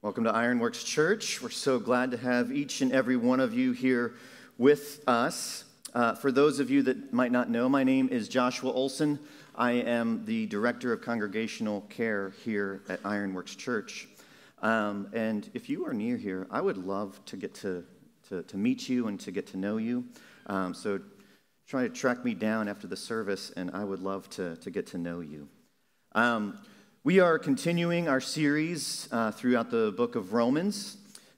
Welcome to Ironworks Church. We're so glad to have each and every one of you here with us. Uh, for those of you that might not know, my name is Joshua Olson. I am the Director of Congregational Care here at Ironworks Church. Um, and if you are near here, I would love to get to, to, to meet you and to get to know you. Um, so try to track me down after the service, and I would love to, to get to know you. Um, we are continuing our series uh, throughout the book of Romans,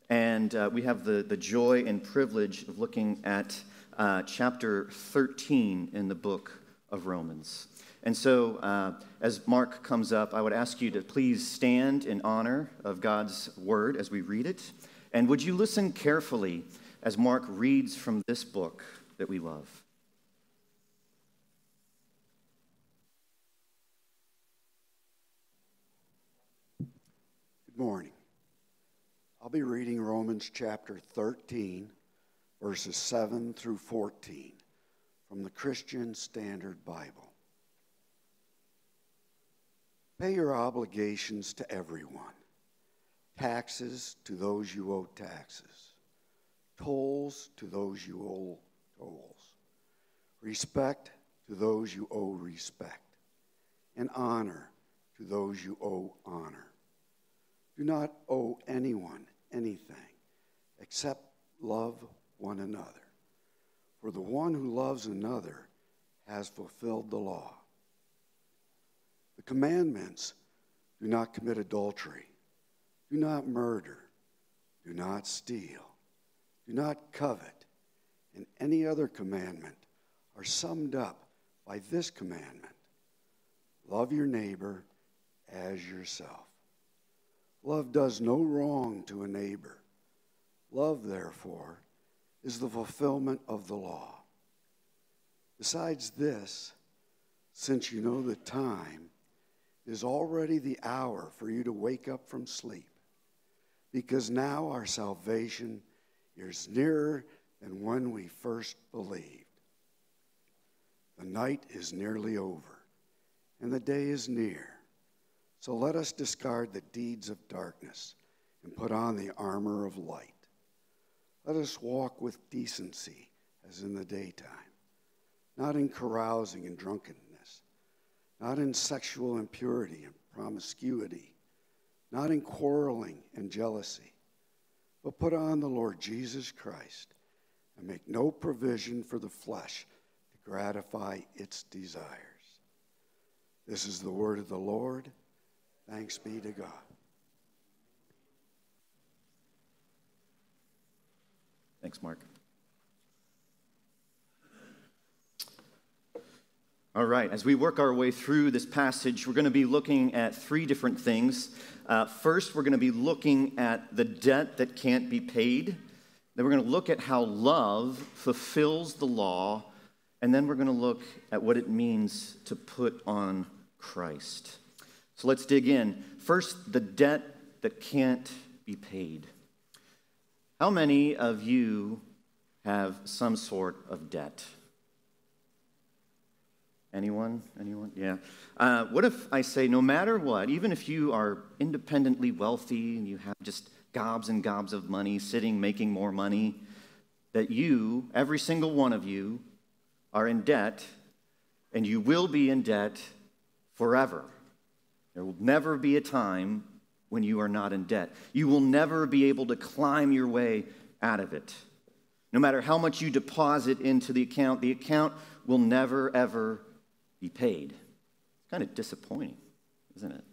and uh, we have the, the joy and privilege of looking at uh, chapter 13 in the book of Romans. And so, uh, as Mark comes up, I would ask you to please stand in honor of God's word as we read it. And would you listen carefully as Mark reads from this book that we love? Morning. I'll be reading Romans chapter 13, verses 7 through 14 from the Christian Standard Bible. Pay your obligations to everyone taxes to those you owe taxes, tolls to those you owe tolls, respect to those you owe respect, and honor to those you owe honor. Do not owe anyone anything except love one another. For the one who loves another has fulfilled the law. The commandments do not commit adultery, do not murder, do not steal, do not covet, and any other commandment are summed up by this commandment love your neighbor as yourself. Love does no wrong to a neighbor. Love, therefore, is the fulfillment of the law. Besides this, since you know the time, is already the hour for you to wake up from sleep, because now our salvation is nearer than when we first believed. The night is nearly over, and the day is near. So let us discard the deeds of darkness and put on the armor of light. Let us walk with decency as in the daytime, not in carousing and drunkenness, not in sexual impurity and promiscuity, not in quarreling and jealousy, but put on the Lord Jesus Christ and make no provision for the flesh to gratify its desires. This is the word of the Lord. Thanks be to God. Thanks, Mark. All right, as we work our way through this passage, we're going to be looking at three different things. Uh, first, we're going to be looking at the debt that can't be paid. Then, we're going to look at how love fulfills the law. And then, we're going to look at what it means to put on Christ. So let's dig in. First, the debt that can't be paid. How many of you have some sort of debt? Anyone? Anyone? Yeah. Uh, what if I say, no matter what, even if you are independently wealthy and you have just gobs and gobs of money sitting making more money, that you, every single one of you, are in debt and you will be in debt forever. There will never be a time when you are not in debt. You will never be able to climb your way out of it. No matter how much you deposit into the account, the account will never, ever be paid. It's kind of disappointing, isn't it?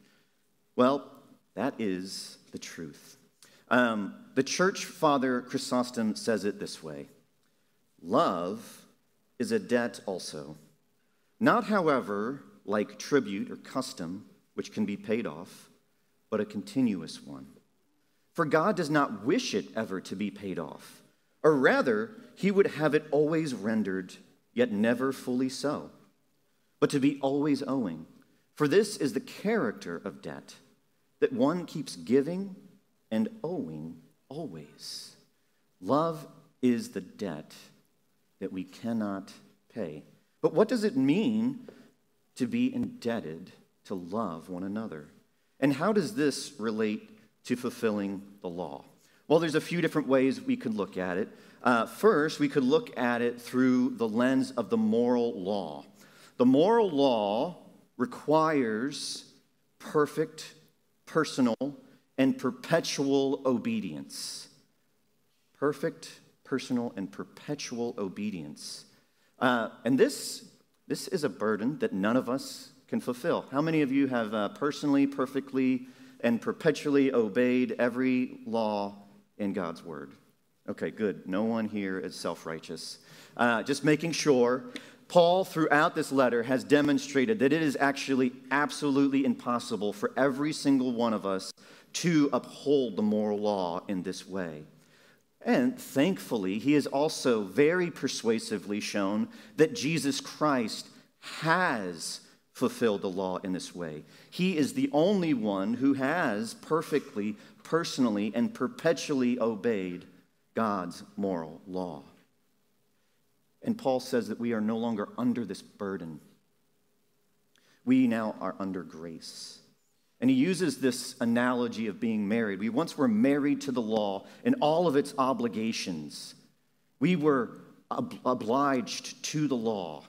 Well, that is the truth. Um, the church father Chrysostom says it this way Love is a debt also. Not, however, like tribute or custom which can be paid off, but a continuous one. For God does not wish it ever to be paid off, or rather, He would have it always rendered, yet never fully so, but to be always owing. For this is the character of debt, that one keeps giving and owing always. Love is the debt that we cannot pay. But what does it mean to be indebted to love one another. And how does this relate to fulfilling the law? Well, there's a few different ways we could look at it. Uh, first, we could look at it through the lens of the moral law. The moral law requires perfect, personal, and perpetual obedience. Perfect, personal, and perpetual obedience. Uh, and this, this is a burden that none of us can fulfill. How many of you have uh, personally, perfectly, and perpetually obeyed every law in God's word? Okay, good. No one here is self righteous. Uh, just making sure. Paul, throughout this letter, has demonstrated that it is actually absolutely impossible for every single one of us to uphold the moral law in this way. And thankfully, he has also very persuasively shown that Jesus Christ has fulfilled the law in this way. He is the only one who has perfectly, personally, and perpetually obeyed God's moral law. And Paul says that we are no longer under this burden. We now are under grace. And he uses this analogy of being married. We once were married to the law and all of its obligations. We were ob- obliged to the law.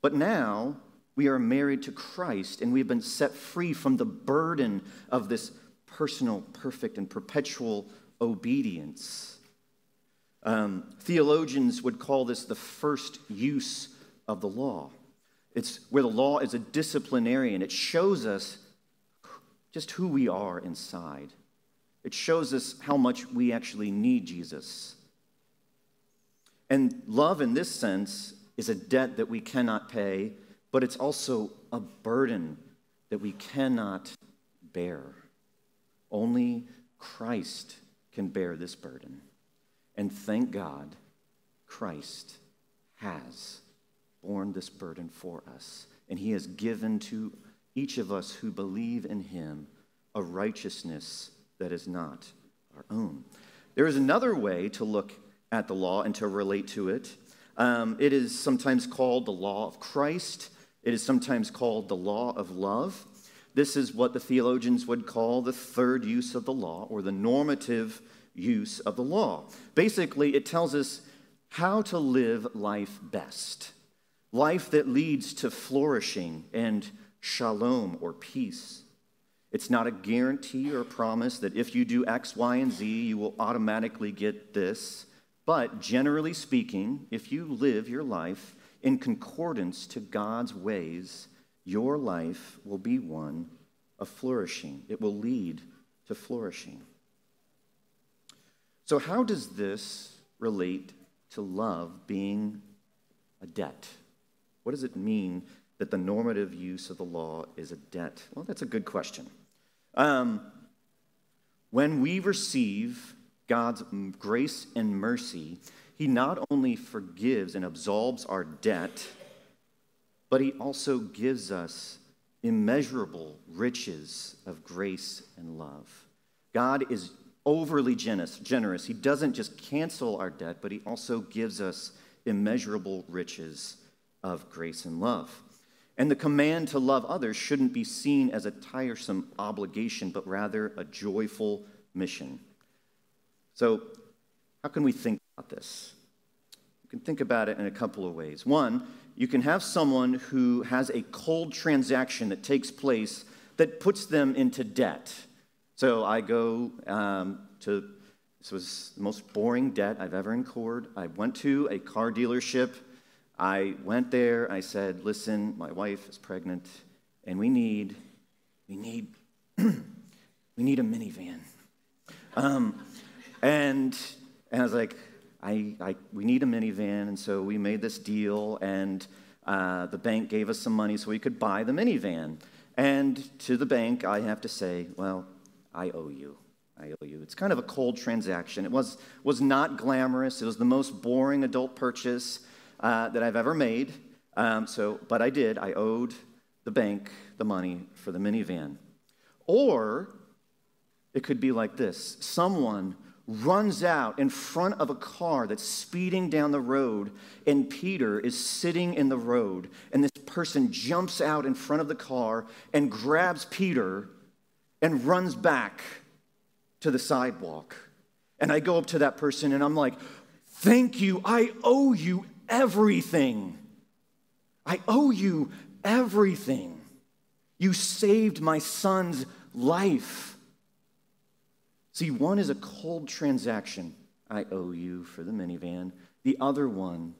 But now we are married to Christ and we've been set free from the burden of this personal, perfect, and perpetual obedience. Um, theologians would call this the first use of the law. It's where the law is a disciplinarian. It shows us just who we are inside. It shows us how much we actually need Jesus. And love, in this sense, is a debt that we cannot pay, but it's also a burden that we cannot bear. Only Christ can bear this burden. And thank God, Christ has borne this burden for us. And he has given to each of us who believe in him a righteousness that is not our own. There is another way to look at the law and to relate to it. Um, it is sometimes called the law of Christ, it is sometimes called the law of love. This is what the theologians would call the third use of the law or the normative use of the law. Basically, it tells us how to live life best life that leads to flourishing and shalom or peace. It's not a guarantee or promise that if you do X, Y, and Z, you will automatically get this. But generally speaking, if you live your life in concordance to God's ways, your life will be one of flourishing. It will lead to flourishing. So, how does this relate to love being a debt? What does it mean that the normative use of the law is a debt? Well, that's a good question. Um, when we receive God's grace and mercy, He not only forgives and absolves our debt, but He also gives us immeasurable riches of grace and love. God is overly generous, generous. He doesn't just cancel our debt, but He also gives us immeasurable riches of grace and love. And the command to love others shouldn't be seen as a tiresome obligation, but rather a joyful mission. So, how can we think about this? You can think about it in a couple of ways. One, you can have someone who has a cold transaction that takes place that puts them into debt. So, I go um, to this was the most boring debt I've ever incurred. I went to a car dealership I went there. I said, "Listen, my wife is pregnant, and we need, we need, we need a minivan." Um, and and I was like, I, I, we need a minivan, and so we made this deal, and uh, the bank gave us some money so we could buy the minivan. And to the bank, I have to say, well, I owe you. I owe you. It's kind of a cold transaction. It was, was not glamorous. It was the most boring adult purchase uh, that I've ever made. Um, so, but I did. I owed the bank the money for the minivan. Or it could be like this someone runs out in front of a car that's speeding down the road, and Peter is sitting in the road, and this person jumps out in front of the car and grabs Peter and runs back to the sidewalk and I go up to that person and I'm like, Thank you. I owe you everything. I owe you everything. You saved my son's life. See, one is a cold transaction. I owe you for the minivan. The other one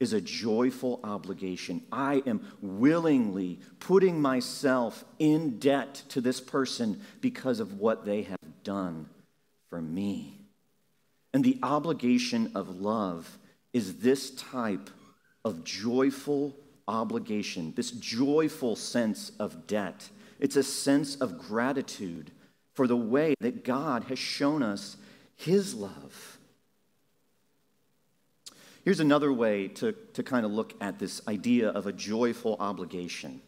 is a joyful obligation. I am willingly putting myself in debt to this person because of what they have done for me. And the obligation of love is this type of joyful obligation, this joyful sense of debt. It's a sense of gratitude for the way that God has shown us his love. Here's another way to, to kind of look at this idea of a joyful obligation.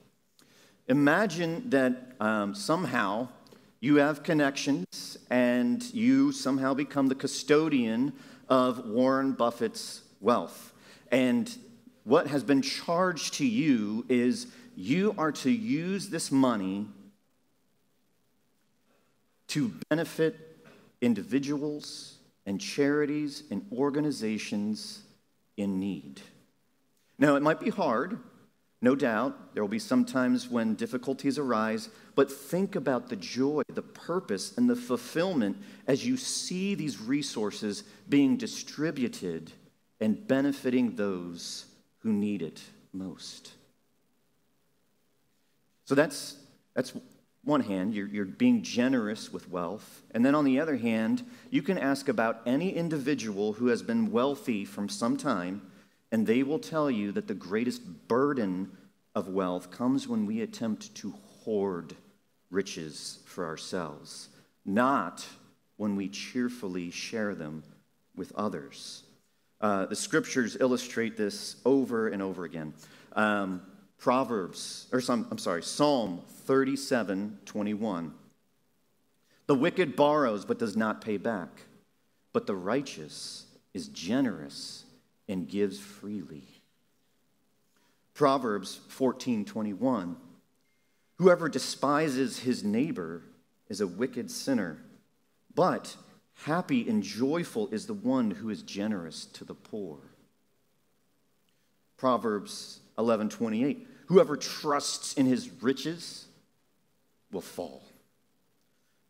Imagine that um, somehow you have connections and you somehow become the custodian of Warren Buffett's wealth. And what has been charged to you is you are to use this money to benefit individuals and charities and organizations in need. Now, it might be hard no doubt, there will be some times when difficulties arise, but think about the joy, the purpose, and the fulfillment as you see these resources being distributed and benefiting those who need it most. So that's, that's one hand, you're, you're being generous with wealth. And then on the other hand, you can ask about any individual who has been wealthy from some time and they will tell you that the greatest burden of wealth comes when we attempt to hoard riches for ourselves, not when we cheerfully share them with others. Uh, the scriptures illustrate this over and over again. Um, Proverbs, or some, I'm sorry, Psalm 37 21. The wicked borrows but does not pay back, but the righteous is generous and gives freely. Proverbs 14:21 Whoever despises his neighbor is a wicked sinner, but happy and joyful is the one who is generous to the poor. Proverbs 11:28 Whoever trusts in his riches will fall,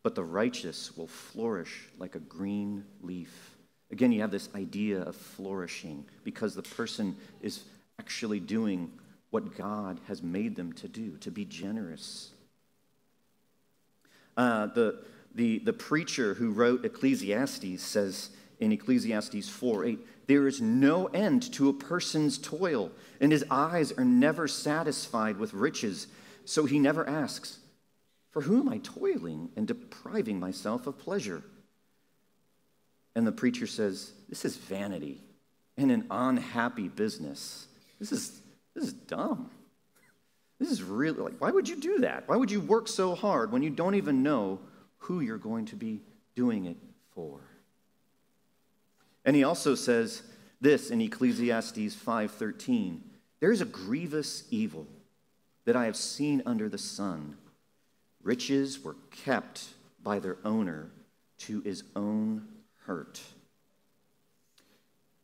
but the righteous will flourish like a green leaf. Again, you have this idea of flourishing because the person is actually doing what God has made them to do, to be generous. Uh, the, the, the preacher who wrote Ecclesiastes says in Ecclesiastes 4 8, there is no end to a person's toil, and his eyes are never satisfied with riches. So he never asks, For whom am I toiling and depriving myself of pleasure? And the preacher says, This is vanity and an unhappy business. This is, this is dumb. This is really like, why would you do that? Why would you work so hard when you don't even know who you're going to be doing it for? And he also says this in Ecclesiastes 5:13, there is a grievous evil that I have seen under the sun. Riches were kept by their owner to his own hurt.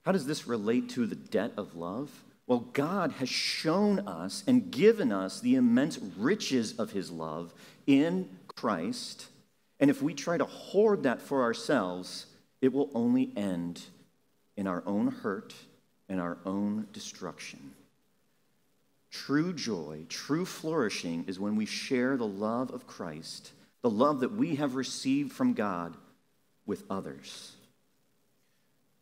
How does this relate to the debt of love? Well, God has shown us and given us the immense riches of his love in Christ. And if we try to hoard that for ourselves, it will only end in our own hurt and our own destruction. True joy, true flourishing is when we share the love of Christ, the love that we have received from God with others.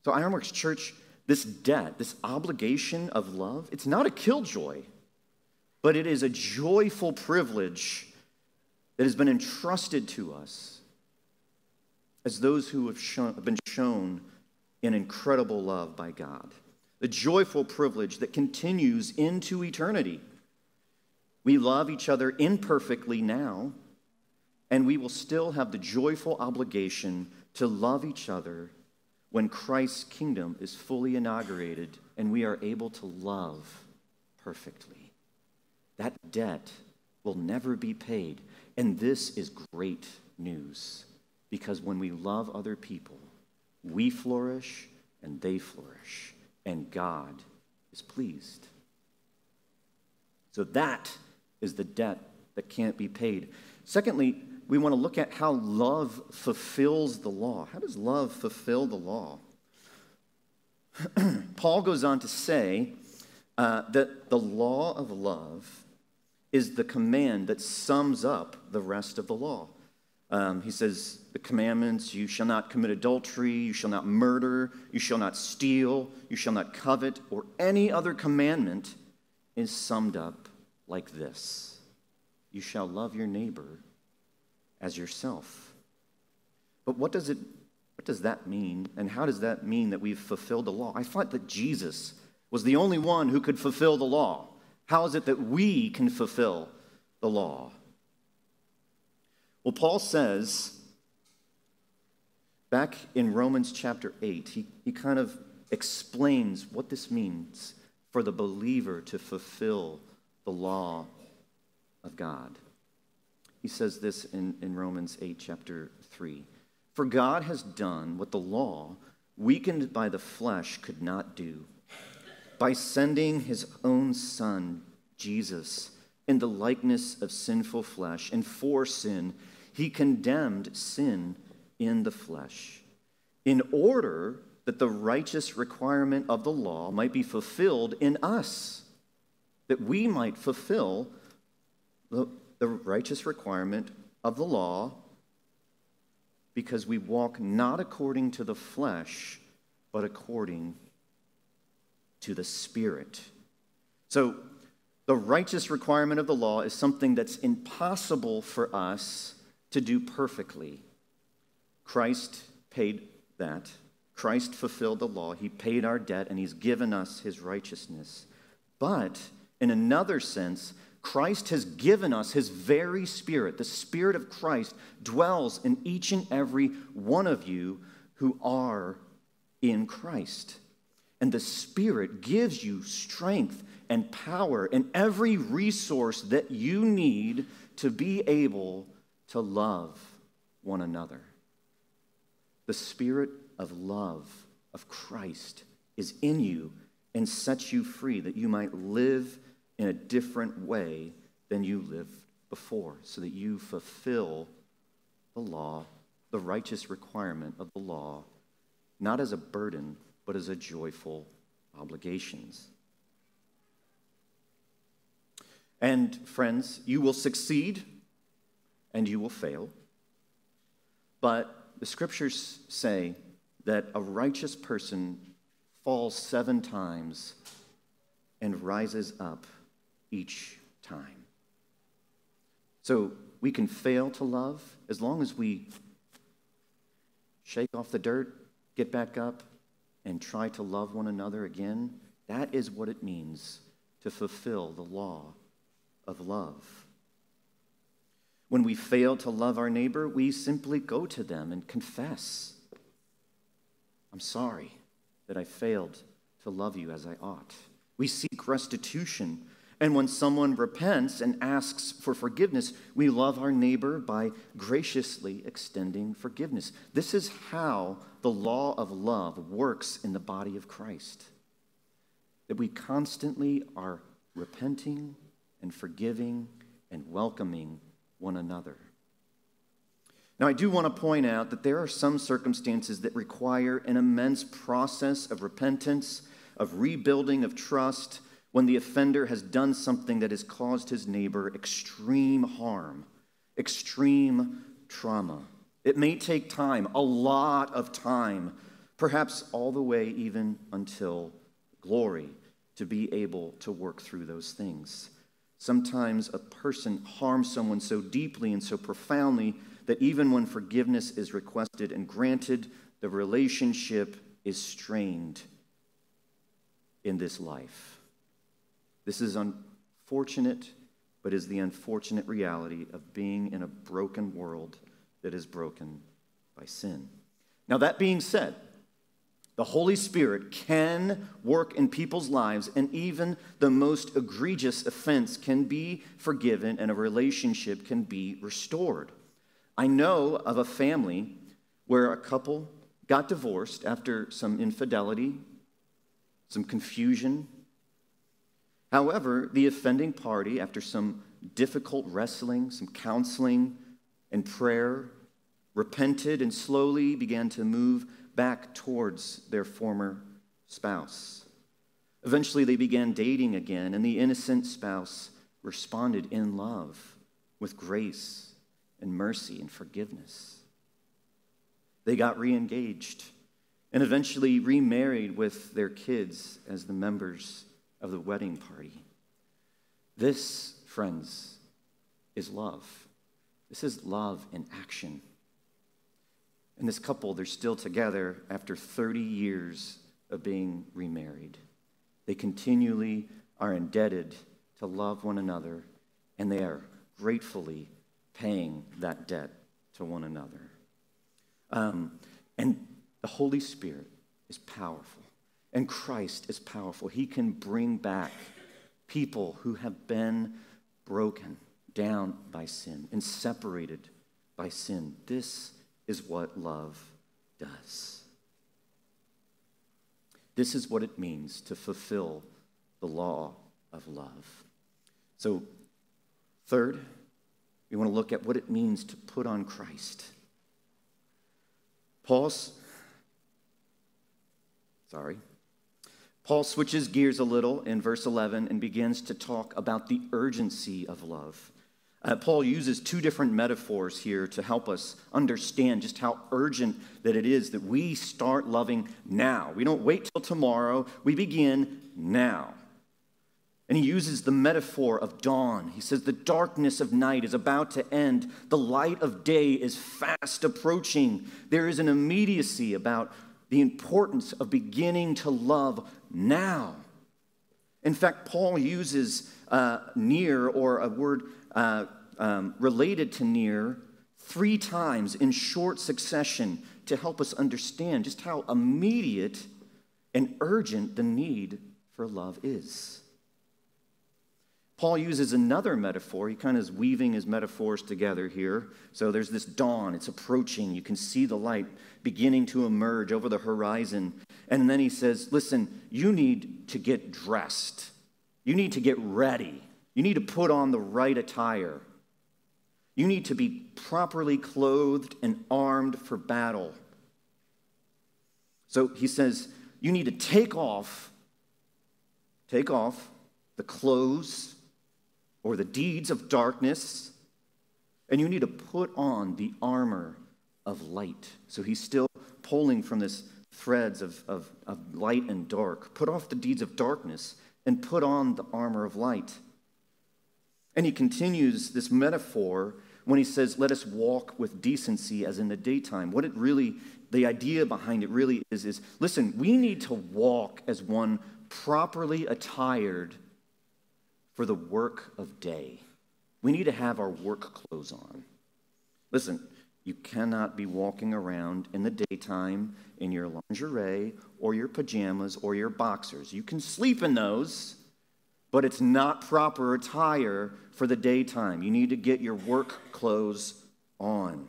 So, Ironworks Church, this debt, this obligation of love, it's not a killjoy, but it is a joyful privilege that has been entrusted to us as those who have, shown, have been shown an incredible love by God. A joyful privilege that continues into eternity. We love each other imperfectly now, and we will still have the joyful obligation to love each other when Christ's kingdom is fully inaugurated and we are able to love perfectly. That debt will never be paid. And this is great news. Because when we love other people, we flourish and they flourish, and God is pleased. So that is the debt that can't be paid. Secondly, we want to look at how love fulfills the law. How does love fulfill the law? Paul goes on to say uh, that the law of love is the command that sums up the rest of the law. Um, he says, The commandments you shall not commit adultery, you shall not murder, you shall not steal, you shall not covet, or any other commandment is summed up like this You shall love your neighbor as yourself. But what does it what does that mean? And how does that mean that we've fulfilled the law? I thought that Jesus was the only one who could fulfill the law. How is it that we can fulfill the law? Well, Paul says back in Romans chapter 8, he, he kind of explains what this means for the believer to fulfill the law of God. He says this in, in Romans 8, chapter 3. For God has done what the law, weakened by the flesh, could not do. By sending his own Son, Jesus, in the likeness of sinful flesh, and for sin, he condemned sin in the flesh, in order that the righteous requirement of the law might be fulfilled in us, that we might fulfill the, the righteous requirement of the law because we walk not according to the flesh, but according to the Spirit. So, the righteous requirement of the law is something that's impossible for us to do perfectly. Christ paid that. Christ fulfilled the law. He paid our debt, and He's given us His righteousness. But in another sense, Christ has given us his very spirit. The spirit of Christ dwells in each and every one of you who are in Christ. And the spirit gives you strength and power and every resource that you need to be able to love one another. The spirit of love of Christ is in you and sets you free that you might live in a different way than you lived before, so that you fulfill the law, the righteous requirement of the law, not as a burden, but as a joyful obligations. And friends, you will succeed and you will fail. But the scriptures say that a righteous person falls seven times and rises up each time. So we can fail to love as long as we shake off the dirt, get back up, and try to love one another again. That is what it means to fulfill the law of love. When we fail to love our neighbor, we simply go to them and confess I'm sorry that I failed to love you as I ought. We seek restitution and when someone repents and asks for forgiveness, we love our neighbor by graciously extending forgiveness. This is how the law of love works in the body of Christ. That we constantly are repenting and forgiving and welcoming one another. Now, I do want to point out that there are some circumstances that require an immense process of repentance, of rebuilding of trust when the offender has done something that has caused his neighbor extreme harm, extreme trauma. It may take time, a lot of time, perhaps all the way even until glory, to be able to work through those things. Sometimes a person harms someone so deeply and so profoundly that even when forgiveness is requested and granted, the relationship is strained in this life. This is unfortunate, but is the unfortunate reality of being in a broken world that is broken by sin. Now, that being said, the Holy Spirit can work in people's lives, and even the most egregious offense can be forgiven and a relationship can be restored. I know of a family where a couple got divorced after some infidelity, some confusion. However, the offending party, after some difficult wrestling, some counseling, and prayer, repented and slowly began to move back towards their former spouse. Eventually, they began dating again, and the innocent spouse responded in love with grace and mercy and forgiveness. They got re engaged and eventually remarried with their kids as the members of the wedding party. This, friends, is love. This is love in action. And this couple, they're still together after 30 years of being remarried. They continually are indebted to love one another, and they are gratefully paying that debt to one another. Um, and the Holy Spirit is powerful, and Christ is powerful. He can bring back people who have been broken down by sin and separated by sin. This is what love does. This is what it means to fulfill the law of love. So, third, we want to look at what it means to put on Christ. Paul's, sorry. Paul switches gears a little in verse 11 and begins to talk about the urgency of love. Uh, Paul uses two different metaphors here to help us understand just how urgent that it is that we start loving now. We don't wait till tomorrow, we begin now. And he uses the metaphor of dawn. He says, The darkness of night is about to end. The light of day is fast approaching. There is an immediacy about the importance of beginning to love now. In fact, Paul uses uh, near or a word uh, um, related to near three times in short succession to help us understand just how immediate and urgent the need for love is. Paul uses another metaphor. He kind of is weaving his metaphors together here. So there's this dawn, it's approaching. You can see the light beginning to emerge over the horizon. And then he says, Listen, you need to get dressed, you need to get ready, you need to put on the right attire. You need to be properly clothed and armed for battle. So he says, You need to take off, take off the clothes or the deeds of darkness, and you need to put on the armor of light. So he's still pulling from this threads of, of, of light and dark. Put off the deeds of darkness and put on the armor of light. And he continues this metaphor when he says, Let us walk with decency as in the daytime. What it really, the idea behind it really is, is listen, we need to walk as one properly attired for the work of day. We need to have our work clothes on. Listen, you cannot be walking around in the daytime in your lingerie or your pajamas or your boxers. You can sleep in those, but it's not proper attire for the daytime. You need to get your work clothes on.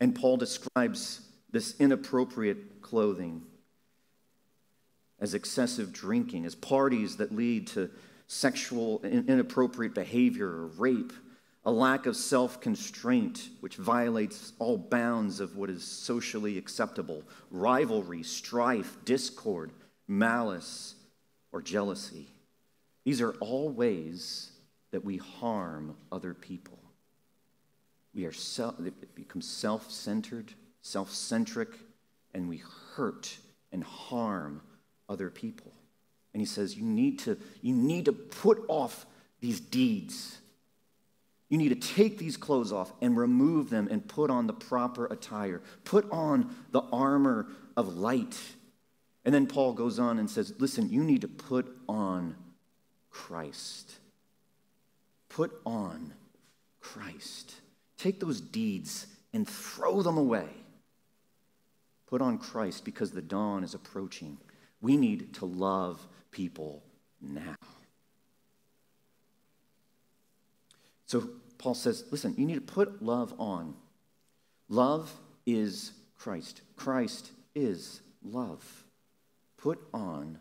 And Paul describes this inappropriate clothing as excessive drinking, as parties that lead to sexual inappropriate behavior or rape, a lack of self constraint, which violates all bounds of what is socially acceptable, rivalry, strife, discord, malice, or jealousy. These are all ways that we harm other people. We are self, become self centered, self centric, and we hurt and harm other people. And he says, you need to, you need to put off these deeds. You need to take these clothes off and remove them and put on the proper attire. Put on the armor of light. And then Paul goes on and says, listen, you need to put on Christ. Put on Christ. Take those deeds and throw them away. Put on Christ because the dawn is approaching. We need to love people now. So Paul says, listen, you need to put love on Love is Christ. Christ is love. Put on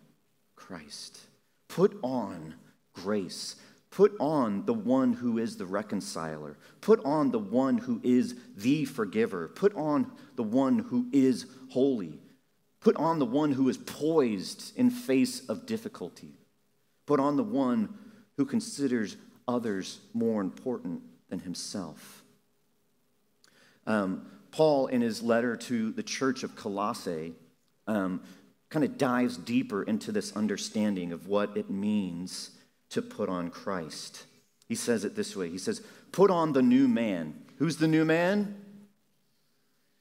Christ. Put on grace. Put on the one who is the reconciler. Put on the one who is the forgiver. Put on the one who is holy. Put on the one who is poised in face of difficulty. Put on the one who considers others more important than himself. Um, Paul, in his letter to the church of Colossae, um, kind of dives deeper into this understanding of what it means to put on Christ. He says it this way He says, Put on the new man. Who's the new man?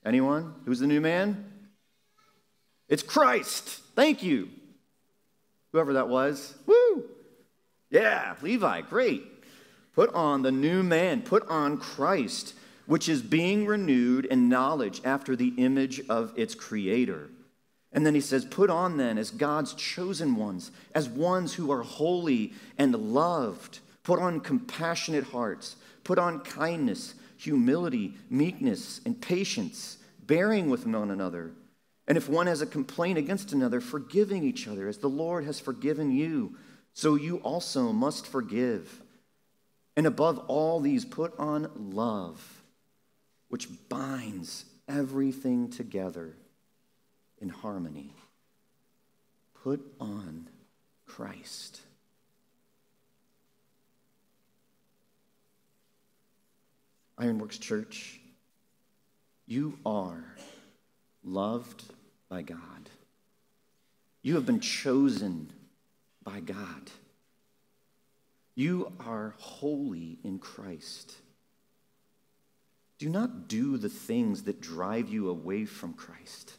Anyone? Who's the new man? It's Christ. Thank you. Whoever that was. Woo! Yeah, Levi, great. Put on the new man, put on Christ, which is being renewed in knowledge after the image of its creator. And then he says, Put on then as God's chosen ones, as ones who are holy and loved. Put on compassionate hearts. Put on kindness, humility, meekness, and patience, bearing with one another. And if one has a complaint against another, forgiving each other as the Lord has forgiven you, so you also must forgive. And above all these, put on love, which binds everything together in harmony. Put on Christ. Ironworks Church, you are loved by God. You have been chosen by God. You are holy in Christ. Do not do the things that drive you away from Christ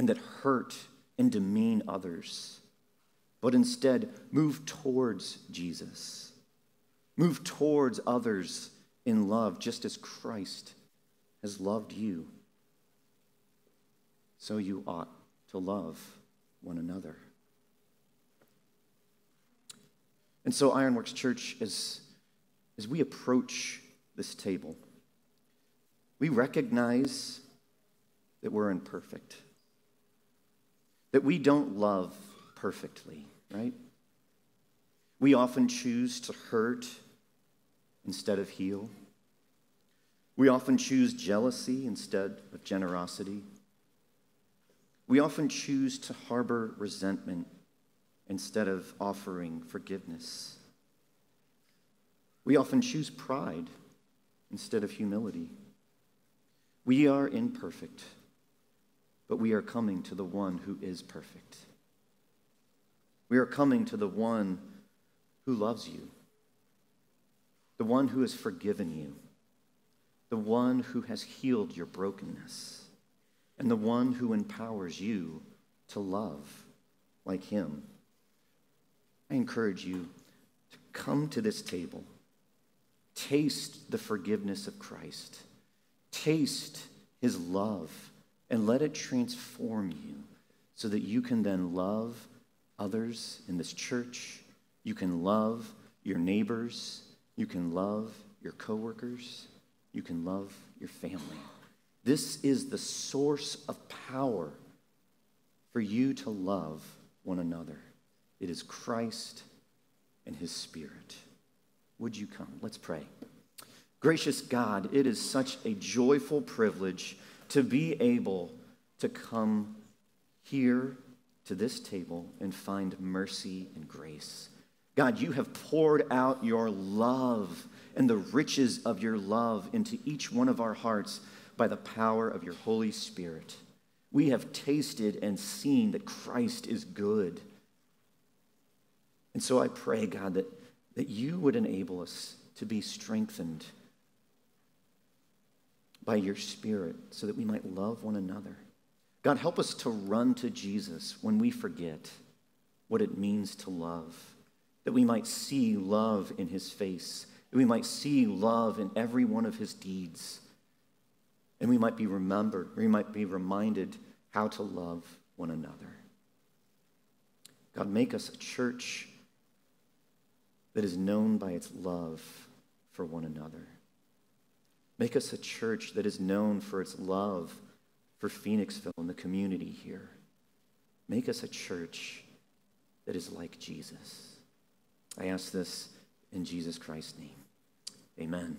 and that hurt and demean others, but instead move towards Jesus. Move towards others in love, just as Christ has loved you. So you ought to love one another. And so, Ironworks Church, as, as we approach this table, we recognize that we're imperfect that we don't love perfectly, right? We often choose to hurt instead of heal. We often choose jealousy instead of generosity. We often choose to harbor resentment instead of offering forgiveness. We often choose pride instead of humility. We are imperfect but we are coming to the one who is perfect. We are coming to the one who loves you, the one who has forgiven you, the one who has healed your brokenness, and the one who empowers you to love like him. I encourage you to come to this table, taste the forgiveness of Christ, taste his love and let it transform you so that you can then love others in this church. You can love your neighbors. You can love your coworkers. You can love your family. This is the source of power for you to love one another. It is Christ and his Spirit. Would you come? Let's pray. Gracious God, it is such a joyful privilege to be able to come here to this table and find mercy and grace. God, you have poured out your love and the riches of your love into each one of our hearts by the power of your Holy Spirit. We have tasted and seen that Christ is good. And so I pray, God, that, that you would enable us to be strengthened by your Spirit so that we might love one another. God, help us to run to Jesus when we forget what it means to love, that we might see love in his face, that we might see love in every one of his deeds, and we might be remembered, we might be reminded how to love one another. God, make us a church that is known by its love for one another. Make us a church that is known for its love for Phoenixville and the community here. Make us a church that is like Jesus. I ask this in Jesus Christ's name. Amen.